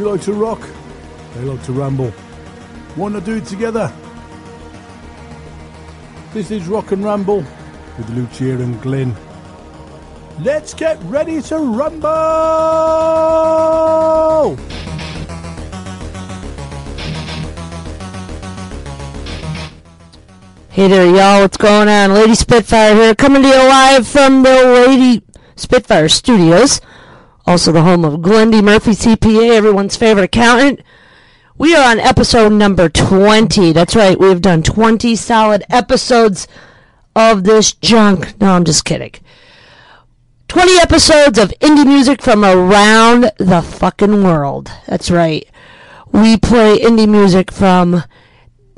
You like to rock, they like to ramble. Want to do it together? This is Rock and Ramble with Lucia and Glenn. Let's get ready to rumble! Hey there, y'all. What's going on? Lady Spitfire here, coming to you live from the Lady Spitfire Studios. Also, the home of Glenn D. Murphy, CPA, everyone's favorite accountant. We are on episode number 20. That's right, we've done 20 solid episodes of this junk. No, I'm just kidding. 20 episodes of indie music from around the fucking world. That's right. We play indie music from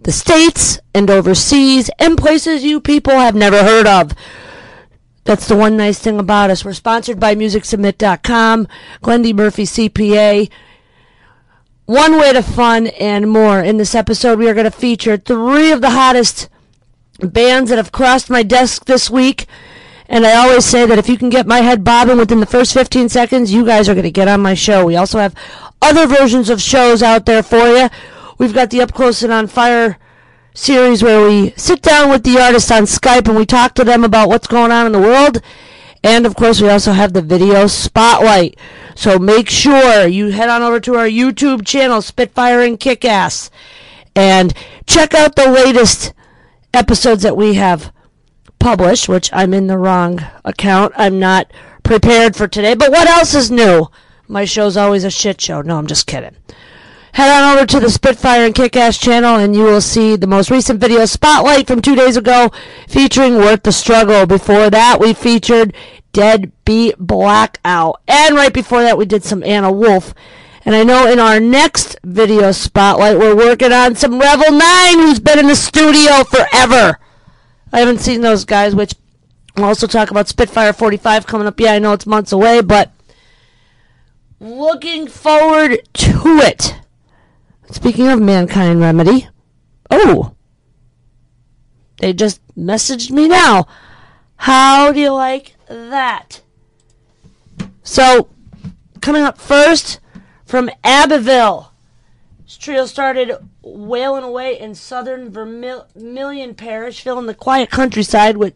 the States and overseas and places you people have never heard of. That's the one nice thing about us. We're sponsored by MusicSubmit.com, Glenn D. Murphy CPA. One way to fun and more. In this episode, we are going to feature three of the hottest bands that have crossed my desk this week. And I always say that if you can get my head bobbing within the first 15 seconds, you guys are going to get on my show. We also have other versions of shows out there for you. We've got the Up Close and On Fire series where we sit down with the artists on Skype and we talk to them about what's going on in the world. And of course, we also have the video spotlight. So make sure you head on over to our YouTube channel, Spitfire and Kickass, and check out the latest episodes that we have published, which I'm in the wrong account. I'm not prepared for today. But what else is new? My show's always a shit show. No, I'm just kidding. Head on over to the Spitfire and Kickass channel and you will see the most recent video spotlight from two days ago featuring Worth the Struggle. Before that, we featured Deadbeat Blackout. And right before that, we did some Anna Wolf. And I know in our next video spotlight, we're working on some Revel 9, who's been in the studio forever. I haven't seen those guys, which we'll also talk about Spitfire 45 coming up. Yeah, I know it's months away, but looking forward to it. Speaking of Mankind Remedy, oh, they just messaged me now. How do you like that? So, coming up first from Abbeville. This trio started wailing away in southern Vermilion Parish, filling the quiet countryside with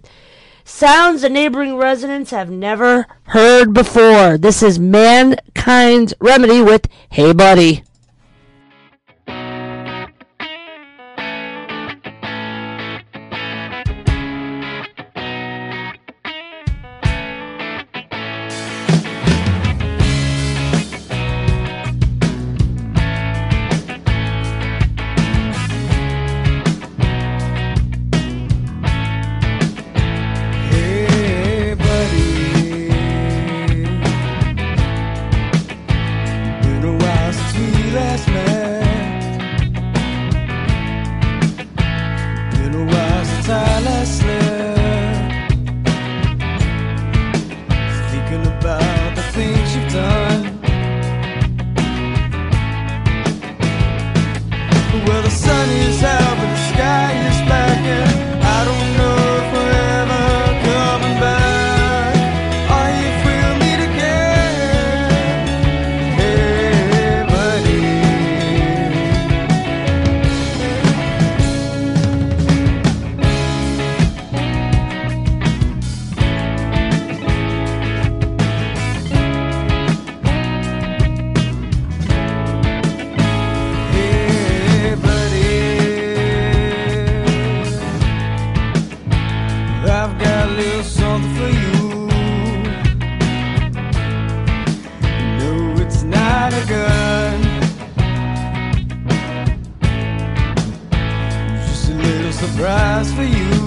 sounds the neighboring residents have never heard before. This is Mankind's Remedy with Hey Buddy. For you.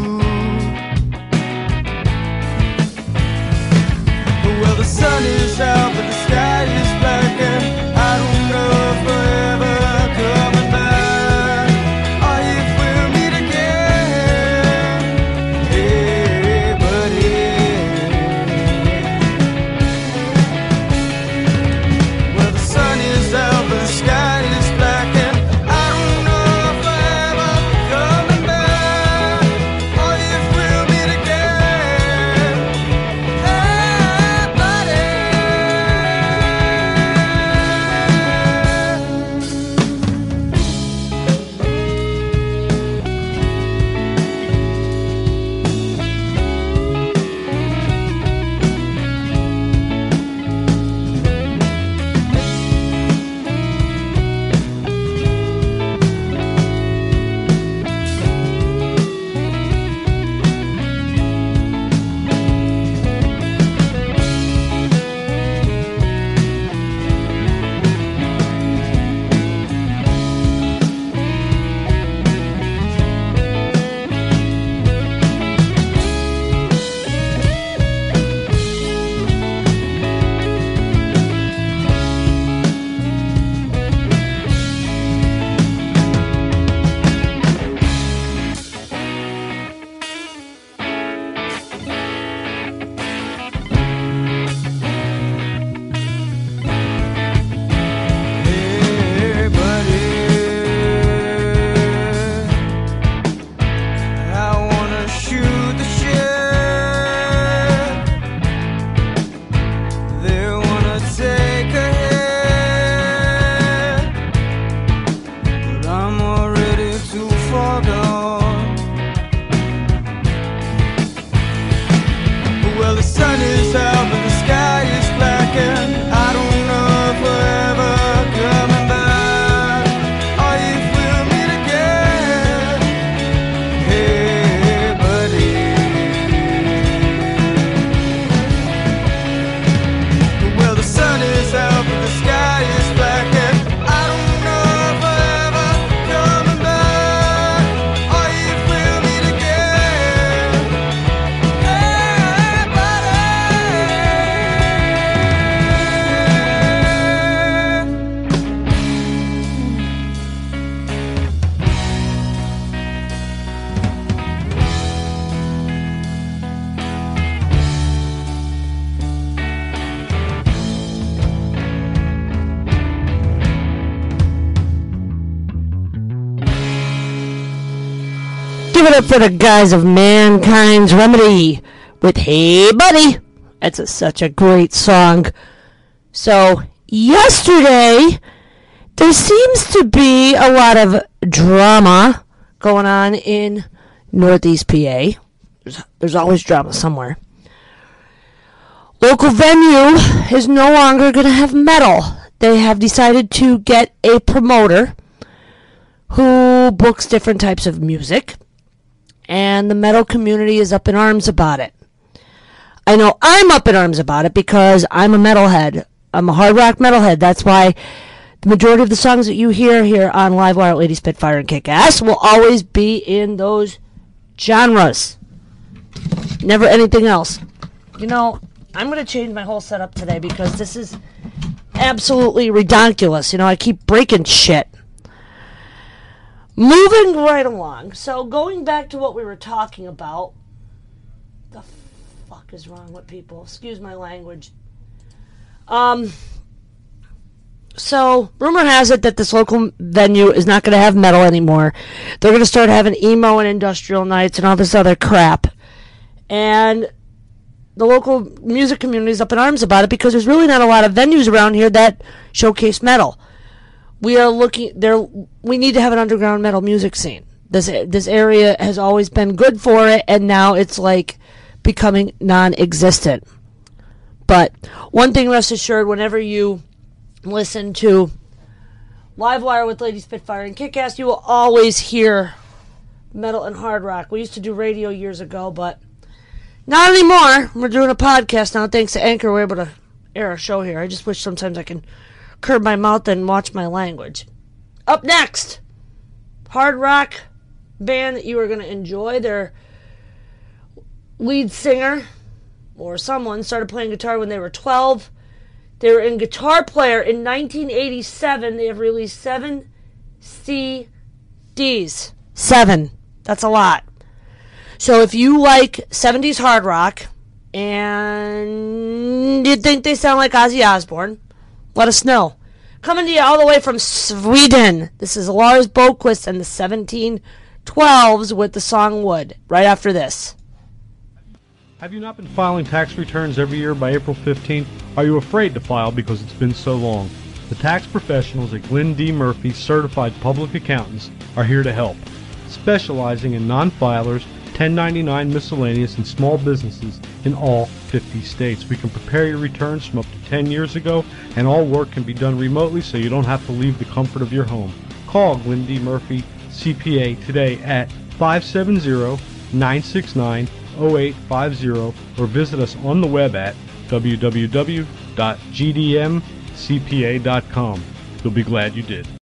It up for the guys of Mankind's Remedy with Hey Buddy. That's a, such a great song. So, yesterday, there seems to be a lot of drama going on in Northeast PA. There's, there's always drama somewhere. Local venue is no longer going to have metal. They have decided to get a promoter who books different types of music, and the metal community is up in arms about it. I know I'm up in arms about it because I'm a metalhead. I'm a hard rock metalhead. That's why the majority of the songs that you hear here on Livewire, Lady Spitfire, and Kick Ass will always be in those genres. Never anything else. You know, I'm going to change my whole setup today because this is absolutely ridiculous. You know, I keep breaking shit. Moving right along. So, going back to what we were talking about. The fuck is wrong with people? Excuse my language. Um. So, rumor has it that this local venue is not going to have metal anymore. They're going to start having emo and industrial nights and all this other crap. And the local music community is up in arms about it because there's really not a lot of venues around here that showcase metal. We are looking there. We need to have an underground metal music scene. This this area has always been good for it, and now it's like becoming non-existent. But one thing, rest assured, whenever you listen to Livewire with Lady Spitfire and Kickass, you will always hear metal and hard rock. We used to do radio years ago, but not anymore. We're doing a podcast now. Thanks to Anchor, we're able to air a show here. I just wish sometimes I can curb my mouth and watch my language. Up next, hard rock band that you are going to enjoy. Their lead singer or someone started playing guitar when they were 12. They were in Guitar Player in 1987. They have released seven CDs. Seven. That's a lot. So if you like 70s hard rock and you think they sound like Ozzy Osbourne, let us know. Coming to you all the way from Sweden, this is Lars Boquist and the 1712s with the song Wood. Right after this. Have you not been filing tax returns every year by April 15th? Are you afraid to file because it's been so long? The tax professionals at Glenn D. Murphy Certified Public Accountants are here to help, specializing in non-filers 1099 miscellaneous and small businesses in all 50 states. We can prepare your returns from up to 10 years ago, and all work can be done remotely so you don't have to leave the comfort of your home. Call Glenn D. Murphy CPA today at 570-969-0850 or visit us on the web at www.gdmcpa.com. You'll be glad you did.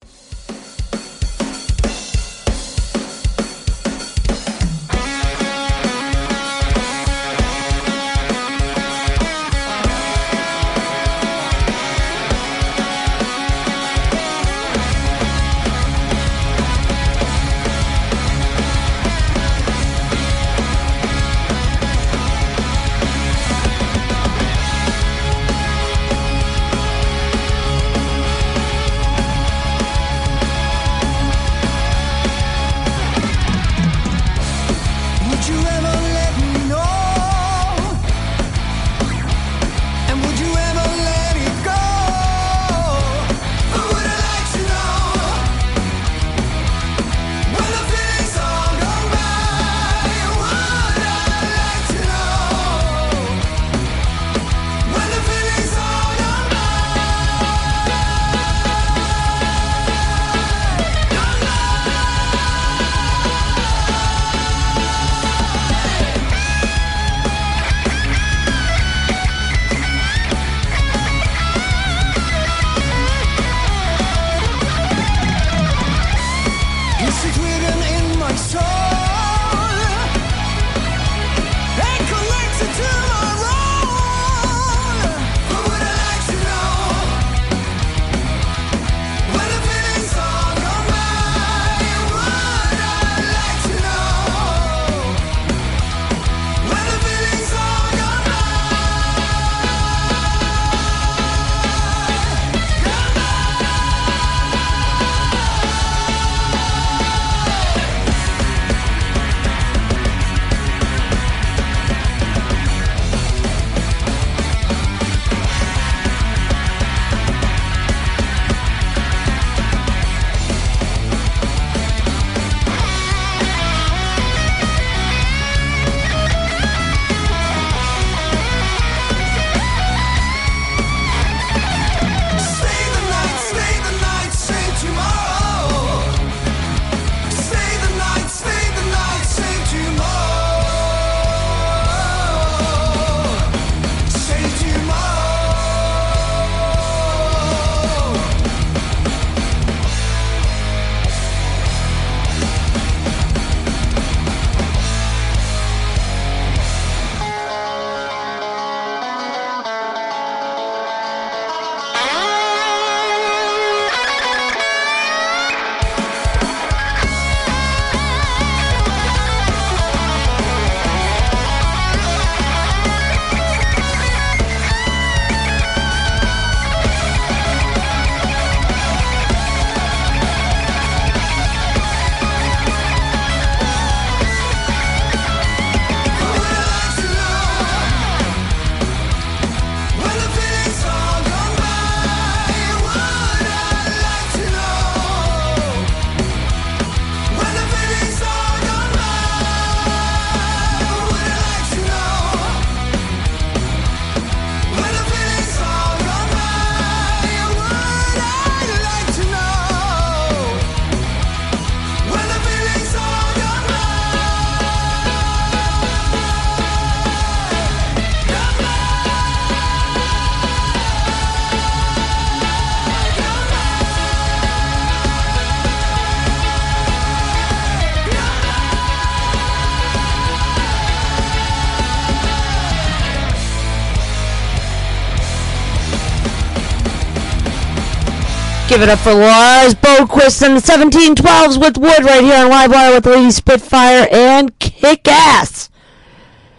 Give it up for Lars Boquist and the 1712s with Wood right here on Livewire with Lady Spitfire and Kick Ass.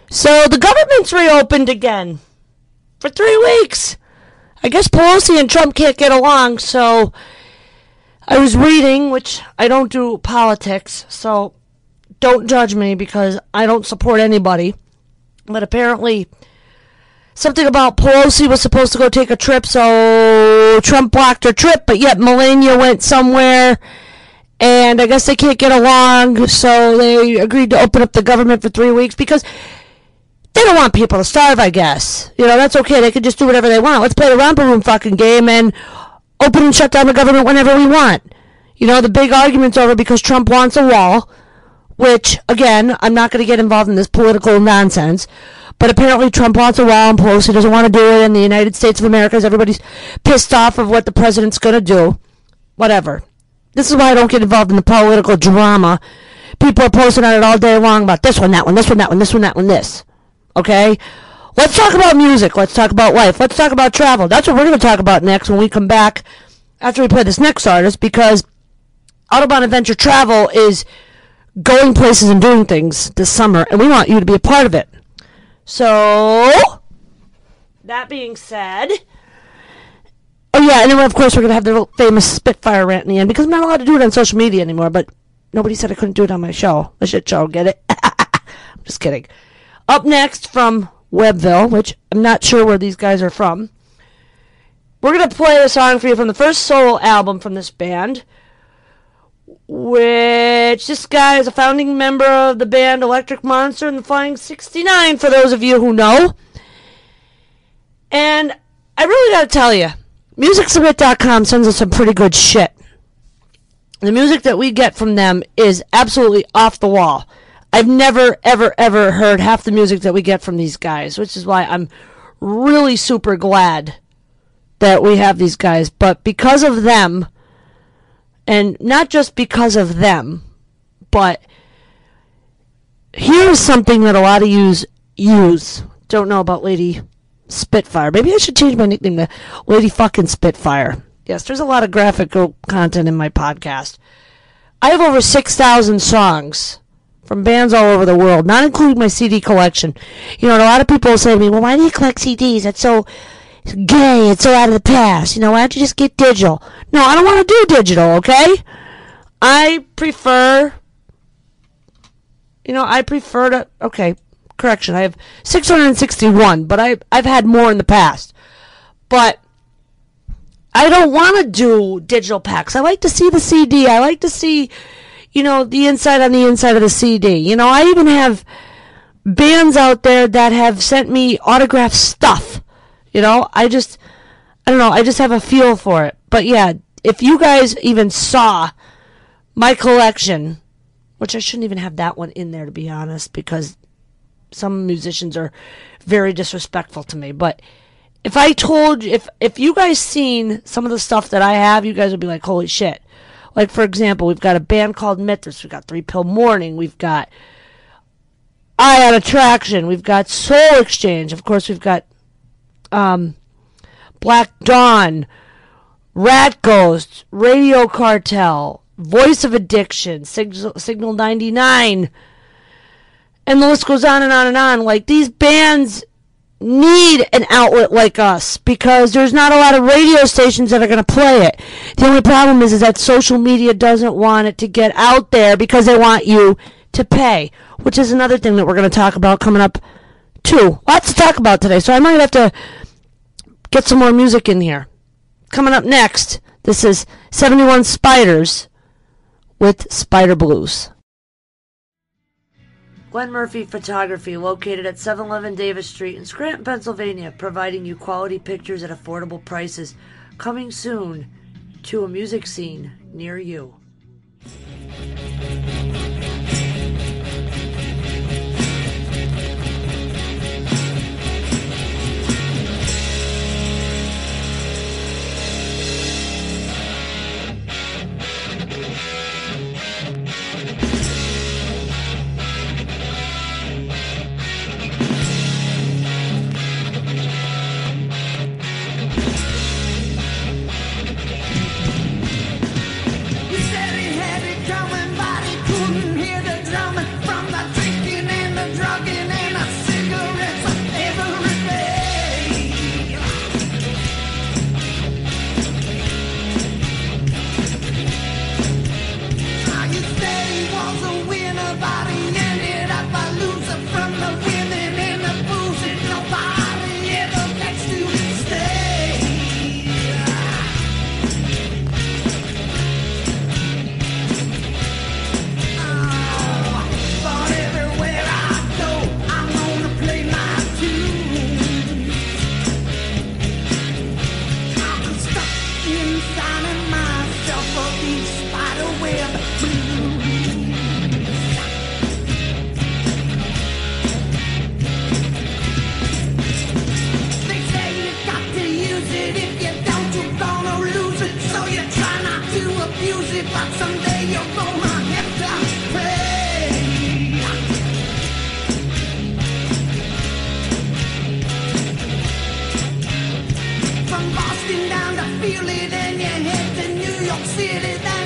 So the government's reopened again for three weeks. I guess Pelosi and Trump can't get along, so I was reading, which I don't do politics, so don't judge me because I don't support anybody. But apparently, something about Pelosi was supposed to go take a trip, so Trump blocked her trip, but yet Melania went somewhere, and I guess they can't get along, so they agreed to open up the government for three weeks because they don't want people to starve, I guess. You know, that's okay. They can just do whatever they want. Let's play the romper room fucking game and open and shut down the government whenever we want. You know, the big argument's over because Trump wants a wall, which, again, I'm not going to get involved in this political nonsense. But apparently Trump wants a wall and Pelosi doesn't want to do it, and the United States of America everybody's pissed off of what the president's going to do. Whatever. This is why I don't get involved in the political drama. People are posting on it all day long about this one, that one, this one, that one, this one, that one, this. Okay? Let's talk about music. Let's talk about life. Let's talk about travel. That's what we're going to talk about next when we come back after we play this next artist because Autobahn Adventure Travel is going places and doing things this summer, and we want you to be a part of it. So, that being said, oh yeah, and then of course we're gonna have the famous Spitfire rant in the end because I'm not allowed to do it on social media anymore. But nobody said I couldn't do it on my show, the shit show. Get it? I'm just kidding. Up next from Webville, which I'm not sure where these guys are from. We're gonna play a song for you from the first solo album from this band which this guy is a founding member of the band Electric Monster and the Flying 69, for those of you who know. And I really gotta tell you, MusicSubmit.com sends us some pretty good shit. The music that we get from them is absolutely off the wall. I've never, ever, ever heard half the music that we get from these guys, which is why I'm really super glad that we have these guys. But because of them, and not just because of them, but here's something that a lot of yous use. Don't know about Lady Spitfire. Maybe I should change my nickname to Lady fucking Spitfire. Yes, there's a lot of graphical content in my podcast. I have over 6,000 songs from bands all over the world, not including my CD collection. You know, a lot of people say to me, well, why do you collect CDs? That's so gay. It's so out of the past. You know, why don't you just get digital? No, I don't want to do digital, okay? I prefer, you know, I prefer to, okay, correction, I have 661, but I, I've had more in the past. But I don't want to do digital packs. I like to see the CD. I like to see, you know, the inside on the inside of the CD. You know, I even have bands out there that have sent me autographed stuff. You know, I just, I don't know, I just have a feel for it. But yeah, if you guys even saw my collection, which I shouldn't even have that one in there to be honest, because some musicians are very disrespectful to me. But if I told if if you guys seen some of the stuff that I have, you guys would be like, holy shit. Like for example, we've got a band called Mithras, we've got Three Pill Morning, we've got Ion Attraction, we've got Soul Exchange, of course we've got um, Black Dawn, Rat Ghost, Radio Cartel, Voice of Addiction, Signal, Signal 99, and the list goes on and on and on. Like, these bands need an outlet like us because there's not a lot of radio stations that are going to play it. The only problem is, is that social media doesn't want it to get out there because they want you to pay, which is another thing that we're going to talk about coming up too. Lots to talk about today, so I might have to get some more music in here. Coming up next, this is 71 Spiders with Spider Blues. Glenn Murphy Photography, located at 711 Davis Street in Scranton, Pennsylvania, providing you quality pictures at affordable prices. Coming soon to a music scene near you. drunk Sitting down, I feel it in your head in New York City.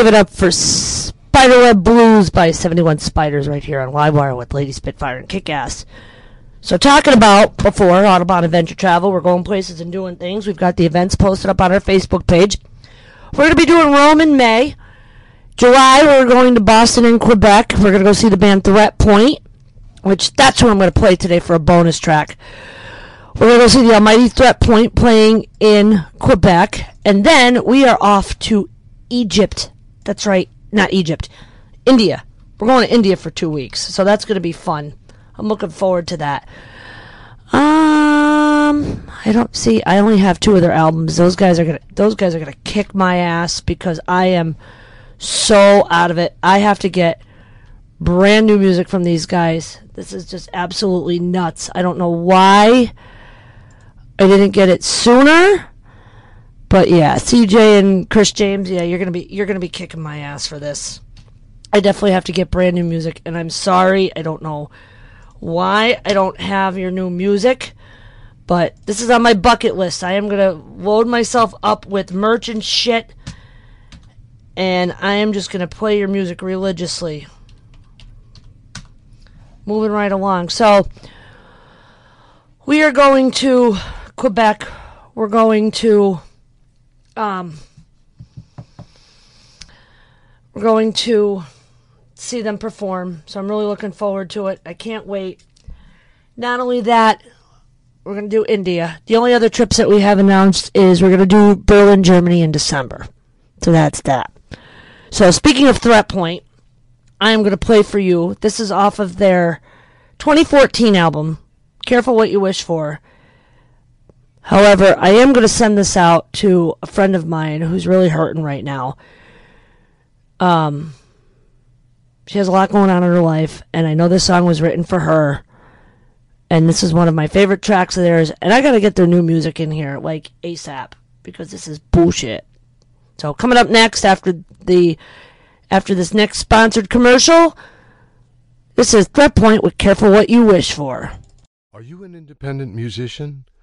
Give it up for Spiderweb Blues by 71 Spiders right here on Livewire with Lady Spitfire and Kickass. So talking about before Audubon Adventure Travel, we're going places and doing things. We've got the events posted up on our Facebook page. We're going to be doing Rome in May. July, we're going to Boston and Quebec. We're going to go see the band Threat Point, which that's who I'm going to play today for a bonus track. We're going to go see the Almighty Threat Point playing in Quebec. And then we are off to Egypt. That's right, not Egypt, India. We're going to India for two weeks. So that's going to be fun. I'm looking forward to that. Um, I don't see. I only have two of their albums. Those guys are gonna. Those guys are gonna kick my ass because I am so out of it. I have to get brand new music from these guys. This is just absolutely nuts. I don't know why I didn't get it sooner. But yeah, CJ and Chris James, yeah, you're gonna be you're gonna be kicking my ass for this. I definitely have to get brand new music, and I'm sorry, I don't know why I don't have your new music, but this is on my bucket list. I am gonna load myself up with merch and shit, and I am just gonna play your music religiously. Moving right along, so we are going to Quebec. We're going to um, we're going to see them perform. So I'm really looking forward to it. I can't wait. Not only that, we're going to do India. The only other trips that we have announced is we're going to do Berlin, Germany in December. So that's that. So speaking of Threat Point, I am going to play for you. This is off of their 2014 album, Careful What You Wish For. However, I am going to send this out to a friend of mine who's really hurting right now. Um, she has a lot going on in her life, and I know this song was written for her. And this is one of my favorite tracks of theirs, and I got to get their new music in here like ASAP because this is bullshit. So coming up next after the after this next sponsored commercial, this is Threat Point with Careful What You Wish For. Are you an independent musician?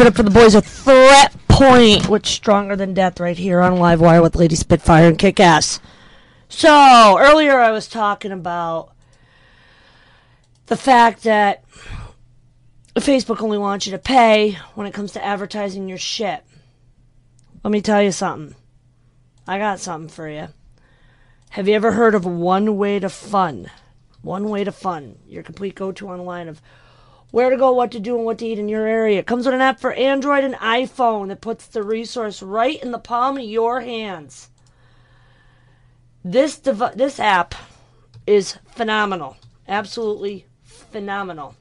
Give it up for the boys of Threat Point, which stronger than death right here on Live Wire with Lady Spitfire and Kick Ass. So earlier I was talking about the fact that Facebook only wants you to pay when it comes to advertising your shit. Let me tell you something. I got something for you. Have you ever heard of One Way to Fun? One Way to Fun, your complete go to online of where to go, what to do, and what to eat in your area. It comes with an app for Android and iPhone that puts the resource right in the palm of your hands. This dev- this app is phenomenal. Absolutely phenomenal.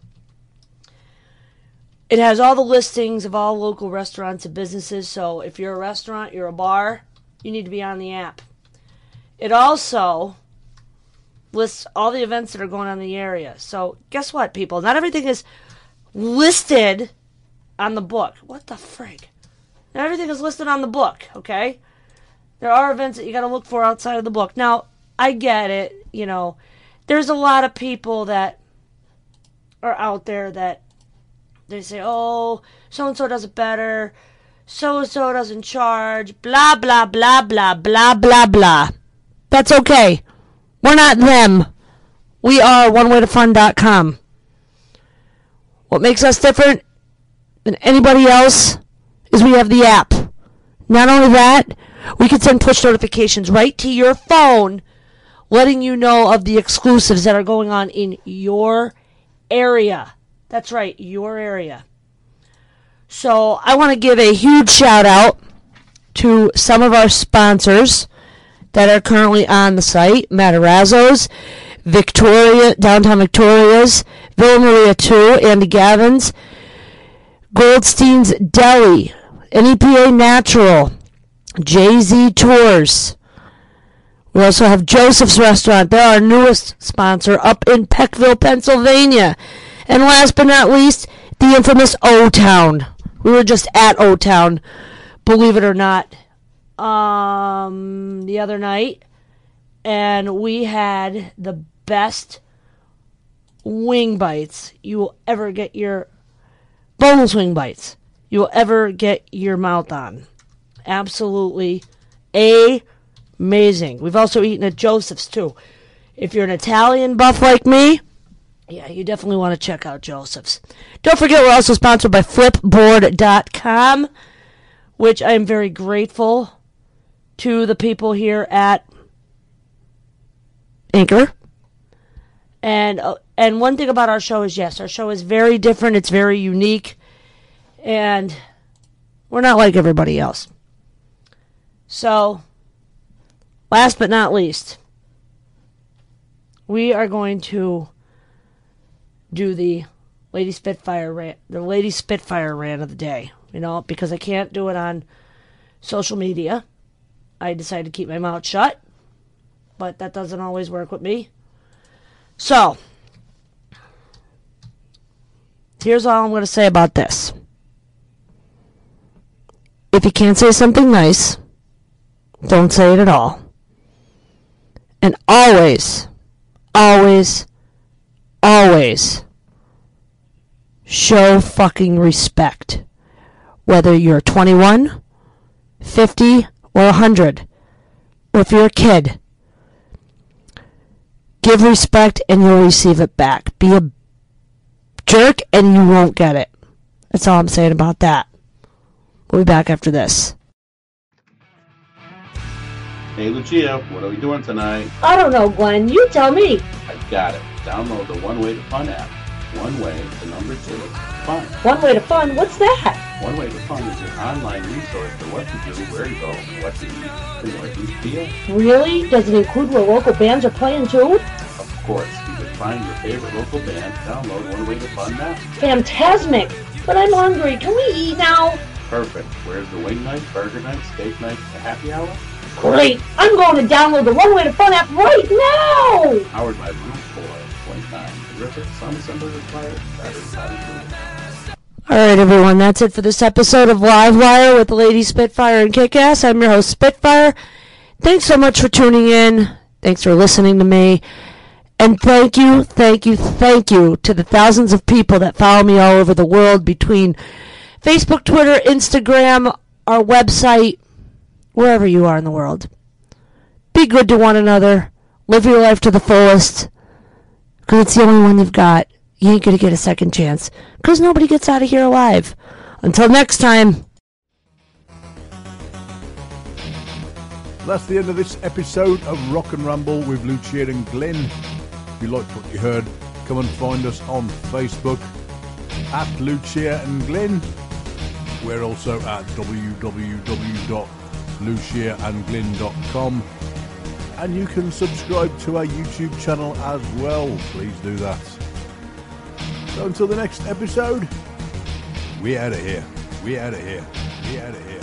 It has all the listings of all local restaurants and businesses. So if you're a restaurant, you're a bar, you need to be on the app. It also lists all the events that are going on in the area. So guess what, people? Not everything is listed on the book. What the frig? Not everything is listed on the book, okay? There are events that you got to look for outside of the book. Now, I get it, you know. There's a lot of people that are out there that they say, "Oh, so and so does it better. So and so doesn't charge." Blah blah blah blah blah blah blah. That's okay. We're not them. We are onewaytofun.com. What makes us different than anybody else is we have the app. Not only that, we can send push notifications right to your phone letting you know of the exclusives that are going on in your area. That's right, your area. So I want to give a huge shout out to some of our sponsors that are currently on the site Matarazzo's, Victoria, Downtown Victoria's, Villa Maria 2, Andy Gavin's, Goldstein's Deli, NEPA Natural, Jay Z Tours. We also have Joseph's Restaurant. They're our newest sponsor up in Peckville, Pennsylvania. And last but not least, the infamous O Town. We were just at O Town, believe it or not, um, the other night, and we had the best wing bites you will ever get your boneless wing bites you will ever get your mouth on. Absolutely amazing. We've also eaten at Joseph's too. If you're an Italian buff like me, yeah, you definitely want to check out Joseph's. Don't forget, we're also sponsored by Flipboard.com, which I am very grateful to the people here at Anchor. And uh, and one thing about our show is yes, our show is very different. It's very unique, and we're not like everybody else. So, last but not least, we are going to do the Lady Spitfire rant, the Lady Spitfire rant of the day. You know, because I can't do it on social media. I decided to keep my mouth shut, but that doesn't always work with me. So, here's all I'm going to say about this. If you can't say something nice, don't say it at all. And always, always, always show fucking respect. Whether you're 21, 50, or 100, or if you're a kid. Give respect and you'll receive it back. Be a jerk and you won't get it. That's all I'm saying about that. We'll be back after this. Hey Lucia, what are we doing tonight? I don't know, Gwen. You tell me. I got it. Download the One Way to Fun app. One Way, the number two, fun. One way to fun. What's that? One Way to Fun is an online resource for what to do, where to go, and what to eat in Northeast PA. Really? Does it include where local bands are playing too? Of course, you can find your favorite local band, download One Way to Fun now. Fantastic. But I'm hungry. Can we eat now? Perfect. Where's the wing night, burger night, steak night, the happy hour? Great. I'm going to download the One Way to Fun app right now. Powered by Room 4.9. All right, everyone. That's it for this episode of Livewire with Lady Spitfire and Kickass. I'm your host, Spitfire. Thanks so much for tuning in. Thanks for listening to me. And thank you, thank you, thank you to the thousands of people that follow me all over the world between Facebook, Twitter, Instagram, our website, wherever you are in the world. Be good to one another. Live your life to the fullest. Because it's the only one you've got. You ain't going to get a second chance. Because nobody gets out of here alive. Until next time. That's the end of this episode of Rock and Ramble with Lucia and Glenn. If you liked what you heard, come and find us on Facebook at Lucia and Glenn. We're also at www.luciaandglenn.com and you can subscribe to our YouTube channel as well. Please do that. So until the next episode, we out of here. We out of here. We out of here.